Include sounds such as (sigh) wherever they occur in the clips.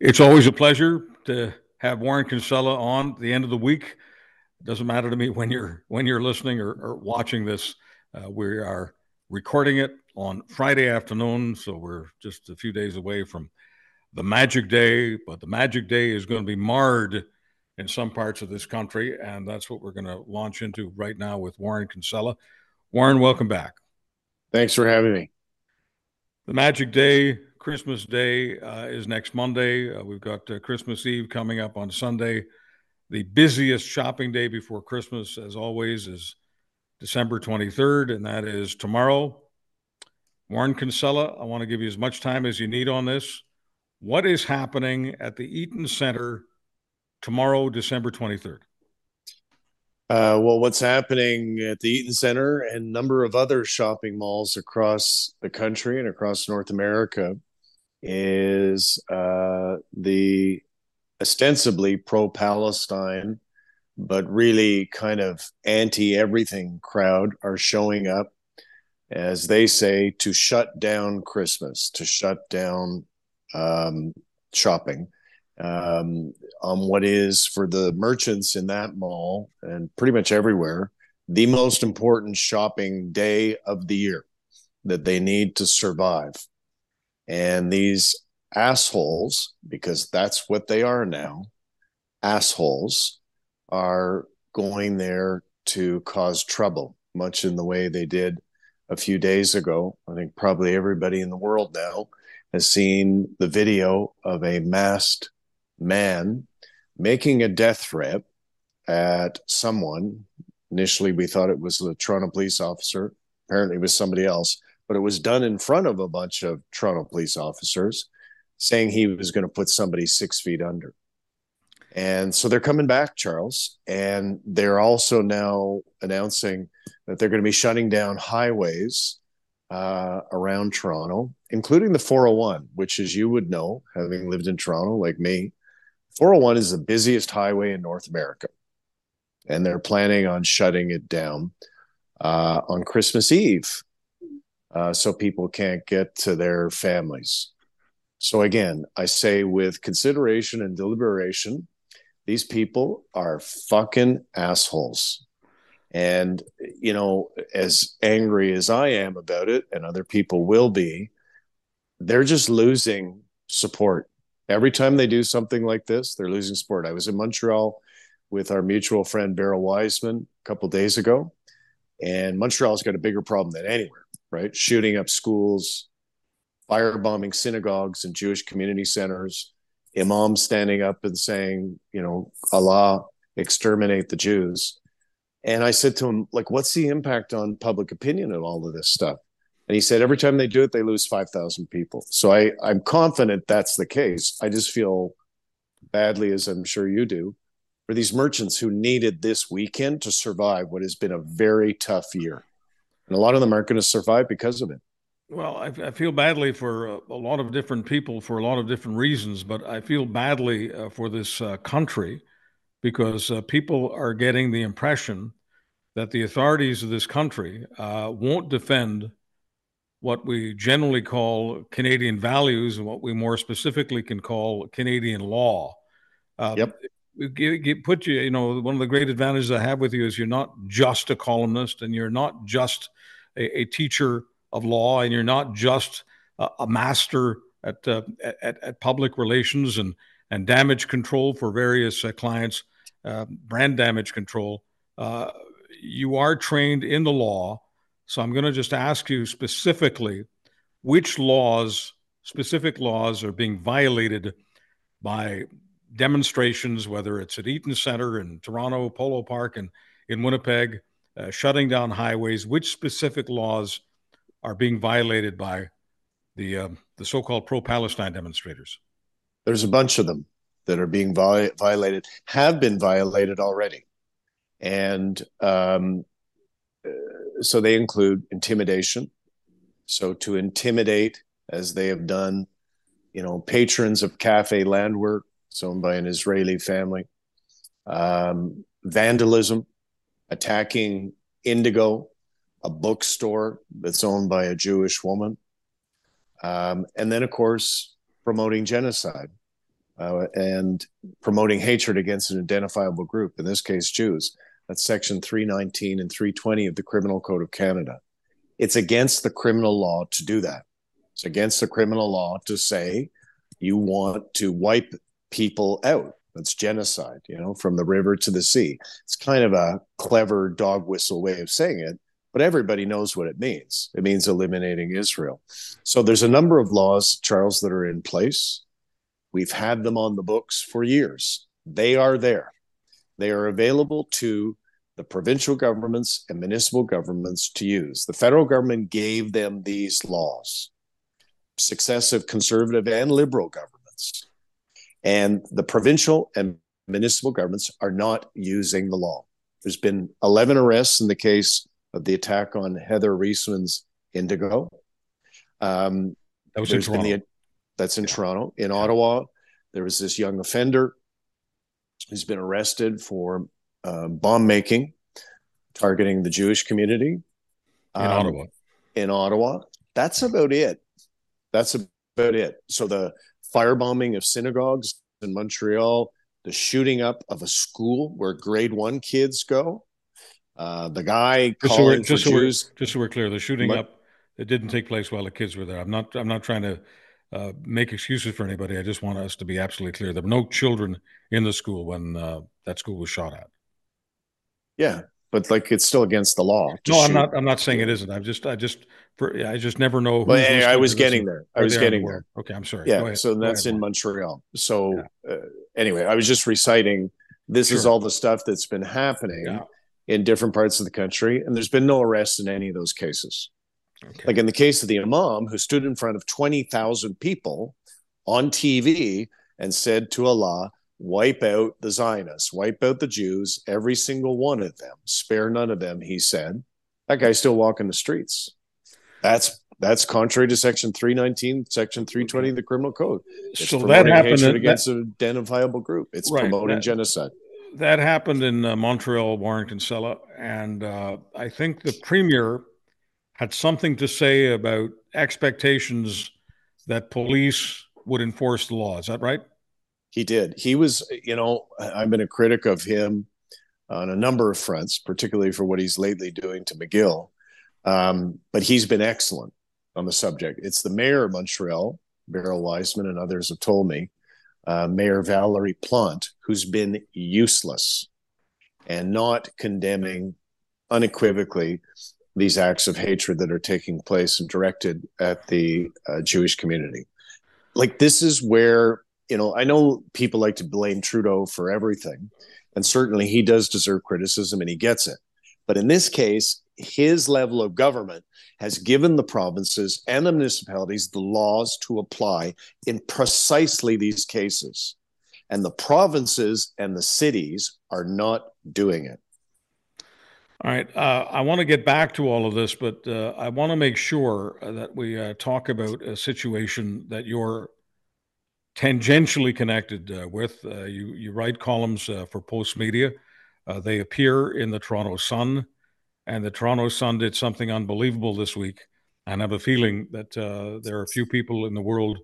It's always a pleasure to have Warren Kinsella on the end of the week. It doesn't matter to me when you're when you're listening or, or watching this. Uh, we are recording it on Friday afternoon, so we're just a few days away from the Magic Day. But the Magic Day is going to be marred in some parts of this country, and that's what we're going to launch into right now with Warren Kinsella. Warren, welcome back. Thanks for having me. The Magic Day Christmas Day uh, is next Monday. Uh, we've got uh, Christmas Eve coming up on Sunday. The busiest shopping day before Christmas, as always, is December 23rd, and that is tomorrow. Warren Kinsella, I want to give you as much time as you need on this. What is happening at the Eaton Center tomorrow, December 23rd? Uh, well, what's happening at the Eaton Center and number of other shopping malls across the country and across North America is uh, the ostensibly pro Palestine, but really kind of anti everything crowd are showing up, as they say, to shut down Christmas, to shut down um, shopping. Um, on what is for the merchants in that mall and pretty much everywhere the most important shopping day of the year that they need to survive. And these assholes, because that's what they are now, assholes are going there to cause trouble, much in the way they did a few days ago. I think probably everybody in the world now has seen the video of a masked man making a death threat at someone. Initially, we thought it was the Toronto police officer. Apparently, it was somebody else but it was done in front of a bunch of Toronto police officers saying he was going to put somebody six feet under. And so they're coming back, Charles, and they're also now announcing that they're going to be shutting down highways uh, around Toronto, including the 401, which, as you would know, having lived in Toronto like me, 401 is the busiest highway in North America. And they're planning on shutting it down uh, on Christmas Eve uh, so people can't get to their families. So, again, I say with consideration and deliberation, these people are fucking assholes. And, you know, as angry as I am about it, and other people will be, they're just losing support. Every time they do something like this, they're losing support. I was in Montreal with our mutual friend Beryl Wajsman a couple days ago, and Montreal's got a bigger problem than anywhere right? Shooting up schools, firebombing synagogues and Jewish community centers, imams standing up and saying, you know, Allah, exterminate the Jews. And I said to him, like, what's the impact on public opinion of all of this stuff? And he said, every time they do it, they lose 5,000 people. So I, I'm confident that's the case. I just feel badly, as I'm sure you do, for these merchants who needed this weekend to survive what has been a very tough year and a lot of them aren't going to survive because of it. Well, I, I feel badly for a, a, lot of different people for a lot of different reasons, but I feel badly uh, for this uh, country because uh, people are getting the impression that the authorities of this country uh, won't defend what we generally call Canadian values and what we more specifically can call Canadian law. Um, yep. Put you, you know, one of the great advantages I have with you is you're not just a columnist and you're not just a, a teacher of law and you're not just a, a master at, uh, at, at public relations and and damage control for various uh, clients, uh, brand damage control. Uh, you are trained in the law, so I'm going to just ask you specifically which laws, specific laws, are being violated by demonstrations, whether it's at Eaton Center in Toronto, Polo Park, and in Winnipeg, uh, shutting down highways, which specific laws are being violated by the uh, the so-called pro-Palestine demonstrators? There's a bunch of them that are being vi- violated, have been violated already, and um, uh, so they include intimidation. So to intimidate, as they have done, you know, patrons of Cafe Landwer, owned by an Israeli family, um, vandalism, attacking Indigo, a bookstore that's owned by a Jewish woman. Um, and then, of course, promoting genocide. uh, and promoting hatred against an identifiable group, in this case, Jews. That's section 319 and 320 of the Criminal Code of Canada. It's against the criminal law to do that. It's against the criminal law to say you want to wipe people out. That's genocide, you know, from the river to the sea. It's kind of a clever dog whistle way of saying it, but everybody knows what it means. It means eliminating Israel. So there's a number of laws, Charles, that are in place. We've had them on the books for years. They are there. They are available to the provincial governments and municipal governments to use. The federal government gave them these laws, successive conservative and liberal governments. And the provincial and municipal governments are not using the law. There's been 11 arrests in the case of the attack on Heather Reisman's Indigo. Um, that was in Toronto. The, that's in yeah. Toronto. In yeah. Ottawa, there was this young offender who's been arrested for uh, bomb making, targeting the Jewish community in um, Ottawa. In Ottawa, that's about it. That's about it. So the firebombing of synagogues in Montreal, the shooting up of a school where grade one kids go. Uh, the guy just calling so just for so Jews. Just so we're clear, the shooting up it didn't take place while the kids were there. I'm not. I'm not trying to uh, make excuses for anybody. I just want us to be absolutely clear. There were no children in the school when uh, that school was shot at. Yeah, but like it's still against the law. No, shoot. I'm not. I'm not saying it isn't. I'm just. I just. I just never know. Well, anyway, I was getting there. I was getting there. Okay, I'm sorry. Yeah, so that's in Montreal. So yeah. uh, anyway, I was just reciting. This sure. is all the stuff that's been happening yeah. in different parts of the country, and there's been no arrests in any of those cases. Okay. Like in the case of the imam who stood in front of 20,000 people on TV and said to Allah, wipe out the Zionists, wipe out the Jews, every single one of them, spare none of them, he said. That guy's still walking the streets. That's that's contrary to section 319 section 320 of the criminal code it's so that happened in, against that, an identifiable group it's right, promoting that, genocide that happened in uh, montreal Warren Kinsella, and uh, i think the premier had something to say about expectations that police would enforce the law. Is that right? He did. He was, you know, I've been a critic of him on a number of fronts, particularly for what he's lately doing to McGill. Um, but he's been excellent on the subject. It's the mayor of Montreal, Beryl Wajsman, and others have told me, uh, Mayor Valerie Plante, who's been useless and not condemning unequivocally these acts of hatred that are taking place and directed at the uh, Jewish community. Like, this is where, you know, I know people like to blame Trudeau for everything, and certainly he does deserve criticism and he gets it. But in this case, his level of government has given the provinces and the municipalities the laws to apply in precisely these cases. And the provinces and the cities are not doing it. All right. Uh, I want to get back to all of this, but uh, I want to make sure that we uh, talk about a situation that you're tangentially connected uh, with. Uh, you, you write columns uh, for Postmedia, they appear in the Toronto Sun, and the Toronto Sun did something unbelievable this week. And I have a feeling that there are a few people in the world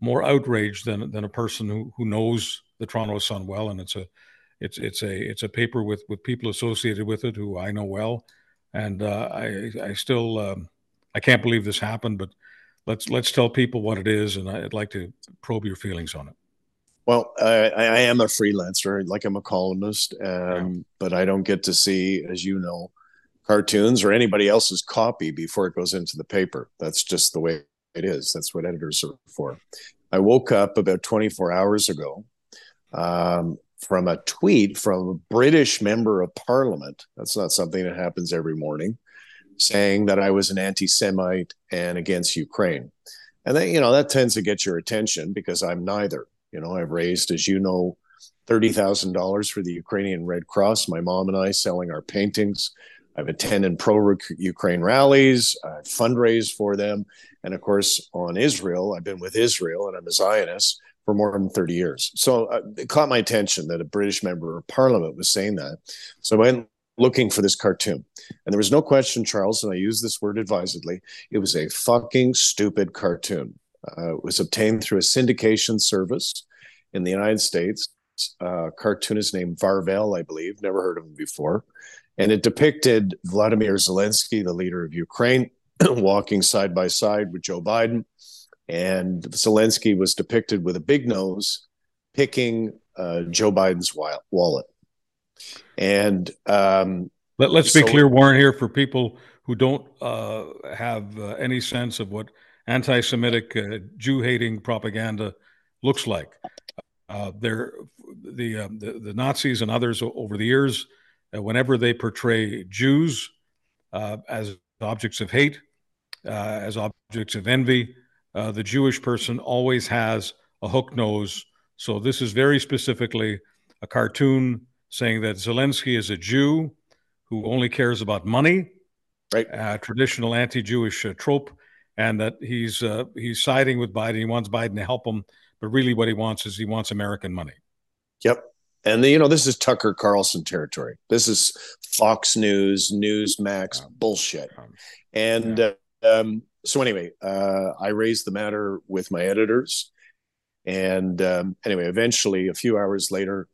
more outraged than, than a person who, who knows the Toronto Sun well. And it's a it's it's a it's a paper with with people associated with it who I know well, and uh, I I still um, I can't believe this happened, but let's let's tell people what it is, and I'd like to probe your feelings on it. Well, I, I am a freelancer, like I'm a columnist, um, yeah. but I don't get to see, as you know, cartoons or anybody else's copy before it goes into the paper. That's just the way it is. That's what editors are for. I woke up about 24 hours ago um, from a tweet from a British member of parliament. That's not something that happens every morning, saying that I was an anti Semite and against Ukraine. And that, you know, that tends to get your attention because I'm neither. You know, I've raised, as you know, $30,000 for the Ukrainian Red Cross, my mom and I selling our paintings. I've attended pro Ukraine rallies, I've fundraised for them. And of course, on Israel, I've been with Israel and I'm a Zionist for more than 30 years. So uh, it caught my attention that a British member of parliament was saying that. So I went looking for this cartoon. And there was no question, Charles, and I use this word advisedly, it was a fucking stupid cartoon. Uh, it was obtained through a syndication service. in the United States. Uh, cartoonist named Varvel, I believe. Never heard of him before. And it depicted Vladimir Zelensky, the leader of Ukraine, (clears throat) walking side by side with Joe Biden. And Zelensky was depicted with a big nose picking uh, Joe Biden's wallet. And um, Let, us so, be clear, Warren, here for people who don't uh, have uh, any sense of what anti Semitic, uh, Jew hating propaganda looks like. Uh, the, the, the Nazis and others over the years, whenever they portray Jews as objects of hate, as objects of envy, the Jewish person always has a hook nose. So this is very specifically a cartoon saying that Zelensky is a Jew who only cares about money, right? Uh, traditional anti-Jewish uh, trope, and that he's uh, he's siding with Biden. He wants Biden to help him, but really what he wants is he wants American money. Yep. And the, you know this is Tucker Carlson territory. This is Fox News, Newsmax um, bullshit. Um, and yeah. um, so anyway, uh, I raised the matter with my editors, and um, anyway, eventually, a few hours later,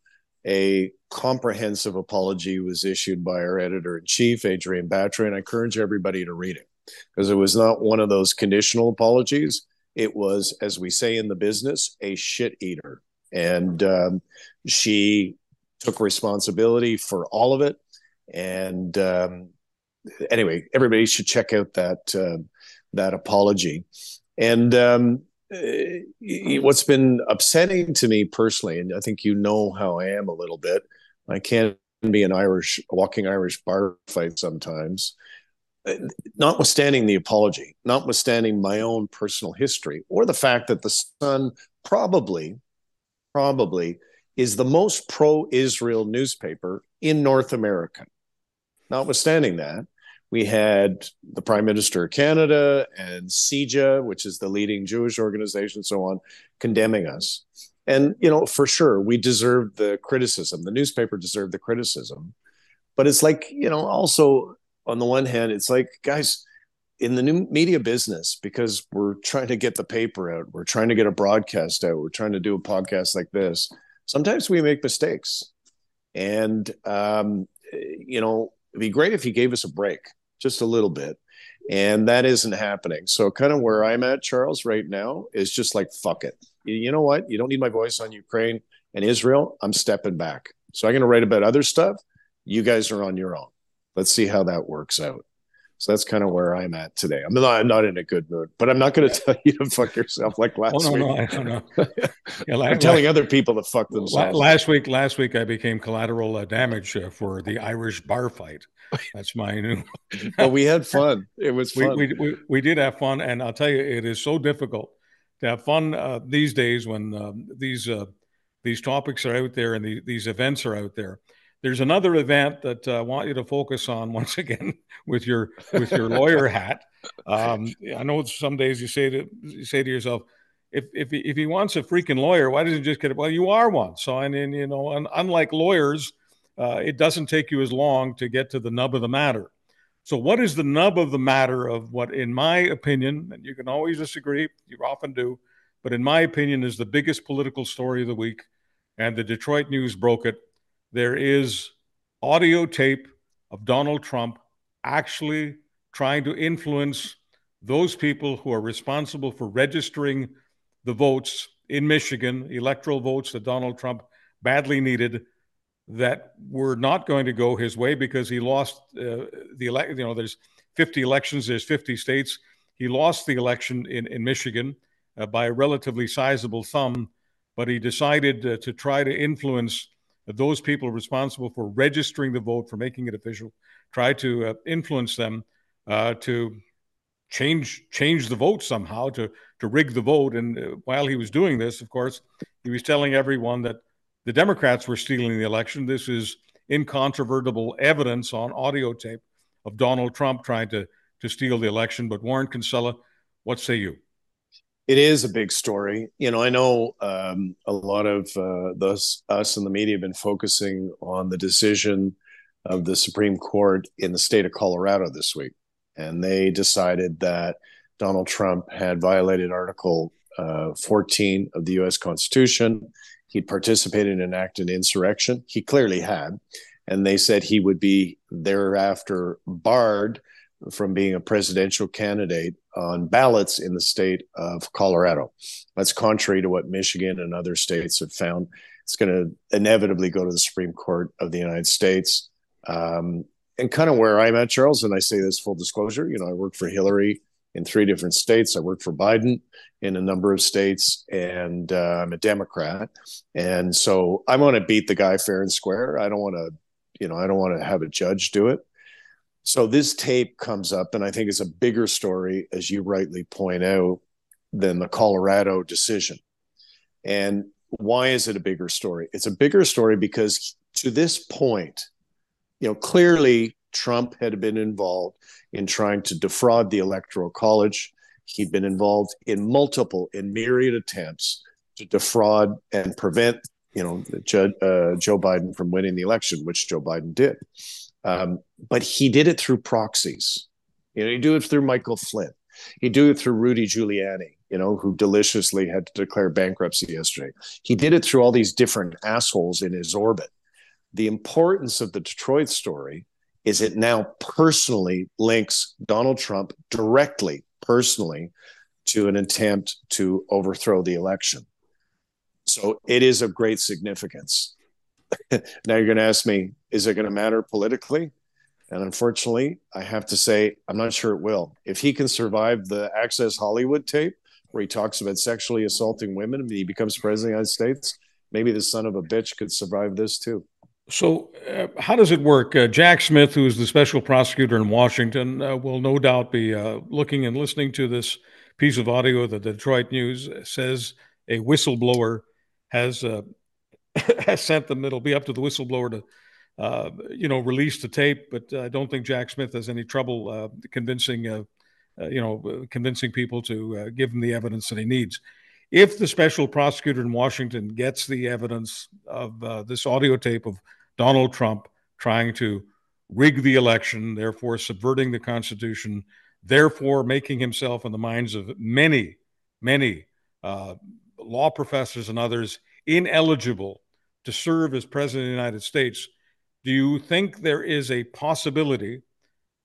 a comprehensive apology was issued by our editor in chief, Adrienne Batra, and I encourage everybody to read it because it was not one of those conditional apologies. It was, as we say in the business, a shit eater. And um, she took responsibility for all of it. And um, anyway, everybody should check out that uh, that apology. And um, uh, what's been upsetting to me personally, and I think you know how I am a little bit. I can't be an Irish walking Irish bar fight sometimes. Uh, notwithstanding the apology, notwithstanding my own personal history, or the fact that the Sun probably, probably is the most pro-Israel newspaper in North America. Notwithstanding that, we had the Prime Minister of Canada and CIJA, which is the leading Jewish organization, so on, condemning us. And, you know, for sure, we deserved the criticism. The newspaper deserved the criticism. But it's like, you know, also on the one hand, it's like, guys, in the new media business, because we're trying to get the paper out, we're trying to get a broadcast out, we're trying to do a podcast like this, sometimes we make mistakes. And, um, you know, it'd be great if you gave us a break just a little bit. And that isn't happening. So, kind of where I'm at, Charles, right now is just like, fuck it. You know what? You don't need my voice on Ukraine and Israel. I'm stepping back. So, I'm going to write about other stuff. You guys are on your own. Let's see how that works out. So that's kind of where I'm at today. I'm not, I'm not in a good mood, but I'm not going to tell you to fuck yourself like last oh, no, week. No, no, no. Yeah, I'm telling other people to fuck themselves. Last week, last week I became collateral uh, damage uh, for the Irish bar fight. (laughs) That's my new. (laughs) but we had fun. It was fun. We, we, we, we, did have fun, and I'll tell you, it is so difficult to have fun uh, these days when um, these uh, these topics are out there and the, these events are out there. There's another event that uh, I want you to focus on (laughs) once again with your with your lawyer hat. Um, I know some days you say to you say to yourself, if if he, if he wants a freaking lawyer, why doesn't he just get it? Well, you are one. So and, and you know, and unlike lawyers uh, it doesn't take you as long to get to the nub of the matter. So, what is the nub of the matter of what, in my opinion, and you can always disagree, you often do, but in my opinion, is the biggest political story of the week, and the Detroit News broke it. There is audio tape of Donald Trump actually trying to influence those people who are responsible for registering the votes in Michigan, electoral votes that Donald Trump badly needed that were not going to go his way because he lost uh, the election. You know, there's 50 elections, there's 50 states. He lost the election in, in Michigan uh, by a relatively sizable thumb, but he decided uh, to try to influence those people responsible for registering the vote, for making it official, try to uh, influence them uh, to change change the vote somehow, to to rig the vote. And uh, while he was doing this, of course, he was telling everyone that the Democrats were stealing the election. This is incontrovertible evidence on audio tape of Donald Trump trying to, to steal the election. But Warren Kinsella, what say you? It is a big story. You know, I know um, a lot of uh, those, us in the media have been focusing on the decision of the Supreme Court in the state of Colorado this week. And they decided that Donald Trump had violated Article uh, 14 of the US Constitution he'd participated in an act of insurrection. He clearly had. And they said he would be thereafter barred from being a presidential candidate on ballots in the state of Colorado. That's contrary to what Michigan and other states have found. It's going to inevitably go to the Supreme Court of the United States. Um, and kind of where I'm at, Charles, and I say this full disclosure, you know, I work for Hillary in three different states. I work for Biden in a number of states, and uh, I'm a Democrat. And so I want to beat the guy fair and square. I don't want to, you know, I don't want to have a judge do it. So this tape comes up, and I think it's a bigger story, as you rightly point out, than the Colorado decision. And why is it a bigger story? It's a bigger story because to this point, you know, clearly Trump had been involved in trying to defraud the Electoral College. He'd been involved in multiple, in myriad attempts to defraud and prevent, you know, Joe, uh, Joe Biden from winning the election, which Joe Biden did. Um, but he did it through proxies. You know, he do it through Michael Flynn. He do it through Rudy Giuliani, you know, who deliciously had to declare bankruptcy yesterday. He did it through all these different assholes in his orbit. The importance of the Detroit story is it now personally links Donald Trump directly, personally, to an attempt to overthrow the election. So it is of great significance. (laughs) now you're going to ask me, is it going to matter politically? And unfortunately, I have to say, I'm not sure it will. If he can survive the Access Hollywood tape, where he talks about sexually assaulting women and he becomes president of the United States, maybe the son of a bitch could survive this too. So, uh, how does it work? Uh, Jack Smith, who is the special prosecutor in Washington, uh, will no doubt be uh, looking and listening to this piece of audio that the Detroit News says a whistleblower has uh, (laughs) has sent them. It'll be up to the whistleblower to, uh, you know, release the tape. But I don't think Jack Smith has any trouble convincing, you know, convincing people to give him the evidence that he needs if the special prosecutor in Washington gets the evidence of uh, this audio tape of Donald Trump trying to rig the election, therefore subverting the Constitution, therefore making himself, in the minds of many, many uh, law professors and others, ineligible to serve as president of the United States, do you think there is a possibility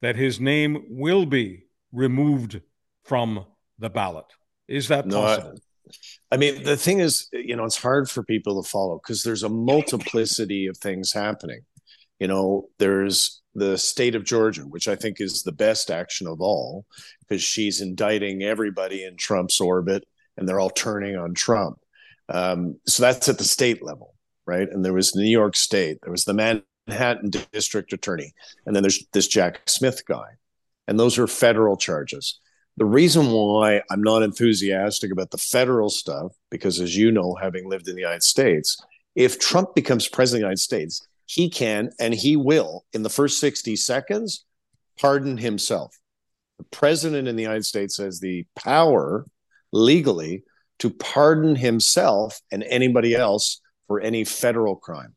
that his name will be removed from the ballot? Is that possible? No, I mean, the thing is, you know, it's hard for people to follow because there's a multiplicity of things happening. You know, there's the state of Georgia, which I think is the best action of all because she's indicting everybody in Trump's orbit and they're all turning on Trump. Um, so that's at the state level, right? And there was New York State, there was the Manhattan District Attorney, and then there's this Jack Smith guy. And those are federal charges. The reason why I'm not enthusiastic about the federal stuff, because as you know, having lived in the United States, if Trump becomes president of the United States, he can and he will, in the first 60 seconds, pardon himself. The president in the United States has the power legally to pardon himself and anybody else for any federal crime.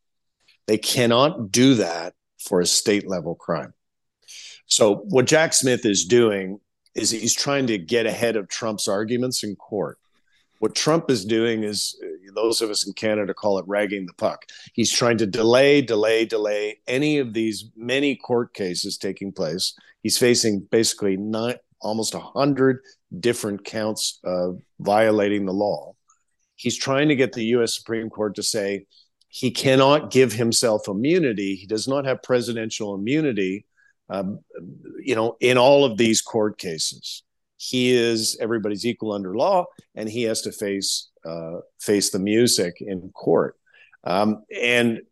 They cannot do that for a state level crime. So, what Jack Smith is doing is he's trying to get ahead of Trump's arguments in court. What Trump is doing is, uh, those of us in Canada call it ragging the puck. He's trying to delay, delay, delay any of these many court cases taking place. He's facing basically nine, almost a hundred different counts of violating the law. He's trying to get the U.S. Supreme Court to say he cannot give himself immunity. He does not have presidential immunity um, you know, in all of these court cases, he is everybody's equal under law, and he has to face uh, face the music in court. Um, and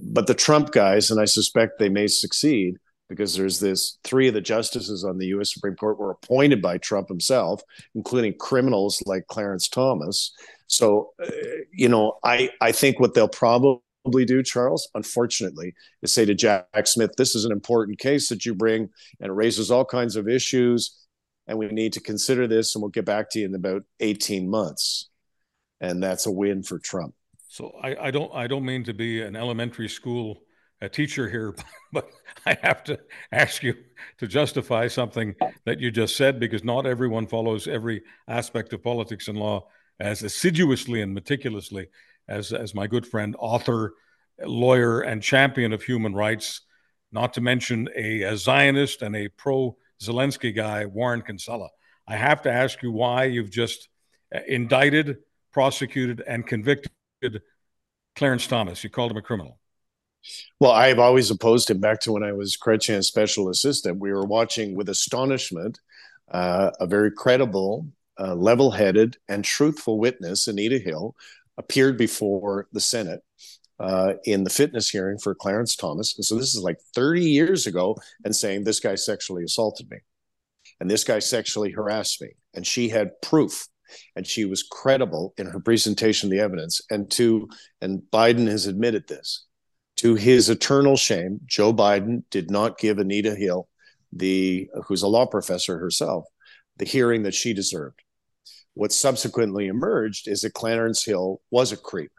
but the Trump guys, and I suspect they may succeed because there's this three of the justices on the U.S. Supreme Court were appointed by Trump himself, including criminals like Clarence Thomas. So, uh, you know, I I think what they'll probably do, Charles, unfortunately, is say to Jack Smith, this is an important case that you bring and it raises all kinds of issues. And we need to consider this and we'll get back to you in about 18 months. And that's a win for Trump. So I, I don't I don't mean to be an elementary school a teacher here, (laughs) but I have to ask you to justify something that you just said because not everyone follows every aspect of politics and law as assiduously and meticulously as, as my good friend, author, lawyer, and champion of human rights, not to mention a, a Zionist and a pro Zelensky guy, Warren Kinsella. I have to ask you why you've just uh, indicted, prosecuted, and convicted Clarence Thomas. You called him a criminal. Well, I've always opposed him back to when I was Chrétien's special assistant. We were watching with astonishment uh, a very credible, uh, level headed, and truthful witness, Anita Hill, appeared before the Senate uh, in the fitness hearing for Clarence Thomas. And so this is like 30 years ago, and saying this guy sexually assaulted me and this guy sexually harassed me. And she had proof and she was credible in her presentation of the evidence. And to, and Biden has admitted this. To his eternal shame, Joe Biden did not give Anita Hill, the who's a law professor herself, the hearing that she deserved. What subsequently emerged is that Clarence Hill was a creep.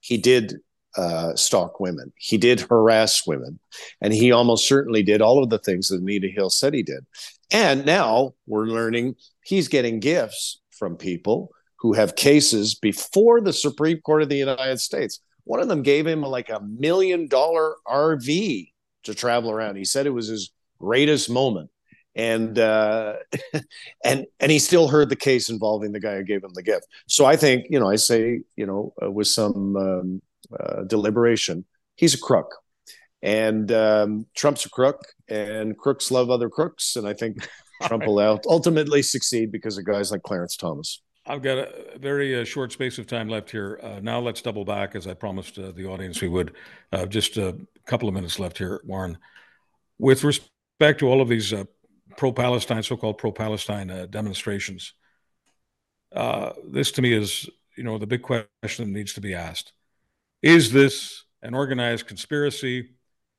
He did uh, stalk women. He did harass women, and he almost certainly did all of the things that Anita Hill said he did. And now we're learning he's getting gifts from people who have cases before the Supreme Court of the United States. One of them gave him like a million dollar RV to travel around. He said it was his greatest moment. And uh, (laughs) and and he still heard the case involving the guy who gave him the gift. So I think you know I say you know uh, with some um, uh, deliberation. He's a crook, and um, Trump's a crook, and crooks love other crooks, and I think (laughs) Trump will ultimately succeed because of guys like Clarence Thomas. I've got a very uh, short space of time left here. Uh, now let's double back, as I promised uh, the audience we would. Uh, just a couple of minutes left here, Warren. With respect to all of these uh, pro-Palestine, so-called pro-Palestine uh, demonstrations, this to me is, you know, the big question that needs to be asked. Is this an organized conspiracy?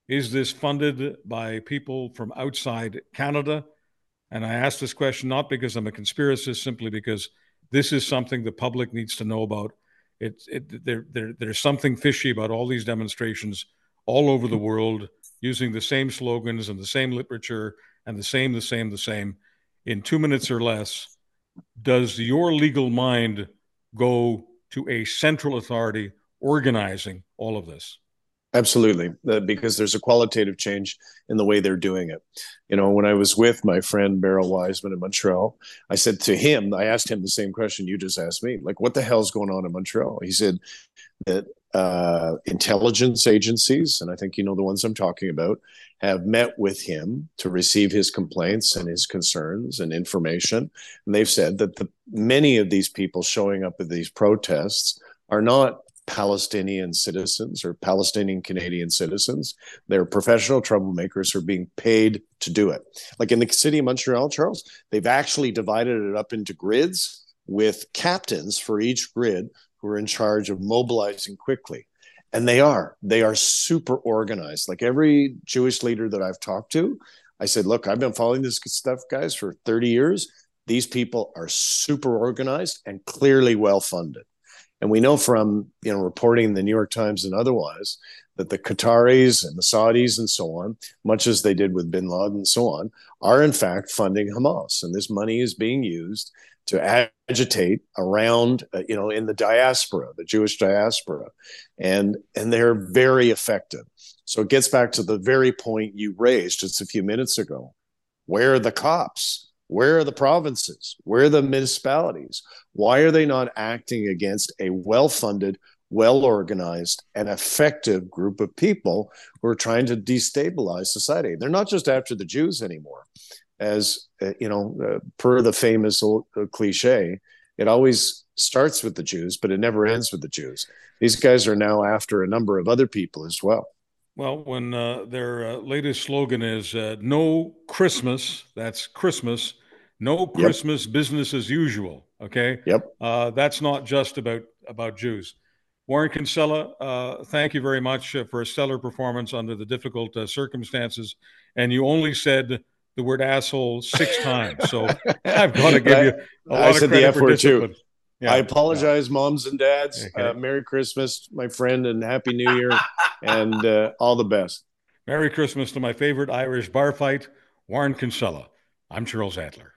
Is this funded by people from outside Canada? And I ask this question not because I'm a conspiracist, simply because this is something the public needs to know about. It, it, there, there, there's something fishy about all these demonstrations all over the world using the same slogans and the same literature and the same, the same, the same in two minutes or less. Does your legal mind go to a central authority organizing all of this? Absolutely, uh, because there's a qualitative change in the way they're doing it. You know, when I was with my friend Beryl Wajsman in Montreal, I said to him, I asked him the same question you just asked me, like, what the hell's going on in Montreal? He said that uh, intelligence agencies, and I think you know the ones I'm talking about, have met with him to receive his complaints and his concerns and information. And they've said that the, many of these people showing up at these protests are not Palestinian citizens or Palestinian Canadian citizens. They're professional troublemakers who are being paid to do it. Like in the city of Montreal, Charles, they've actually divided it up into grids with captains for each grid who are in charge of mobilizing quickly. And they are, they are super organized. Like every Jewish leader that I've talked to, I said, look, I've been following this stuff, guys, for 30 years. These people are super organized and clearly well funded. And we know from you know reporting in the New York Times and otherwise that the Qataris and the Saudis and so on, much as they did with Bin Laden and so on, are in fact funding Hamas, and this money is being used to agitate around uh, you know in the diaspora, the Jewish diaspora, and and they're very effective. So it gets back to the very point you raised just a few minutes ago. Where are the cops? Where are the provinces? Where are the municipalities? Why are they not acting against a well funded, well organized, and effective group of people who are trying to destabilize society? They're not just after the Jews anymore. As uh, you know, uh, per the famous old, uh, cliche, it always starts with the Jews, but it never ends with the Jews. These guys are now after a number of other people as well. Well, when uh, their uh, latest slogan is uh, "No Christmas," that's Christmas. No Christmas yep. business as usual. Okay. Yep. Uh, that's not just about about Jews. Warren Kinsella, uh, thank you very much uh, for a stellar performance under the difficult circumstances. And you only said the word asshole six (laughs) times, so I've got to give you a lot I of credit for discipline. Too. Yeah, I apologize, yeah. moms and dads. Okay. Uh, Merry Christmas, my friend, and Happy New Year, (laughs) and uh, all the best. Merry Christmas to my favorite Irish bar fight, Warren Kinsella. I'm Charles Adler.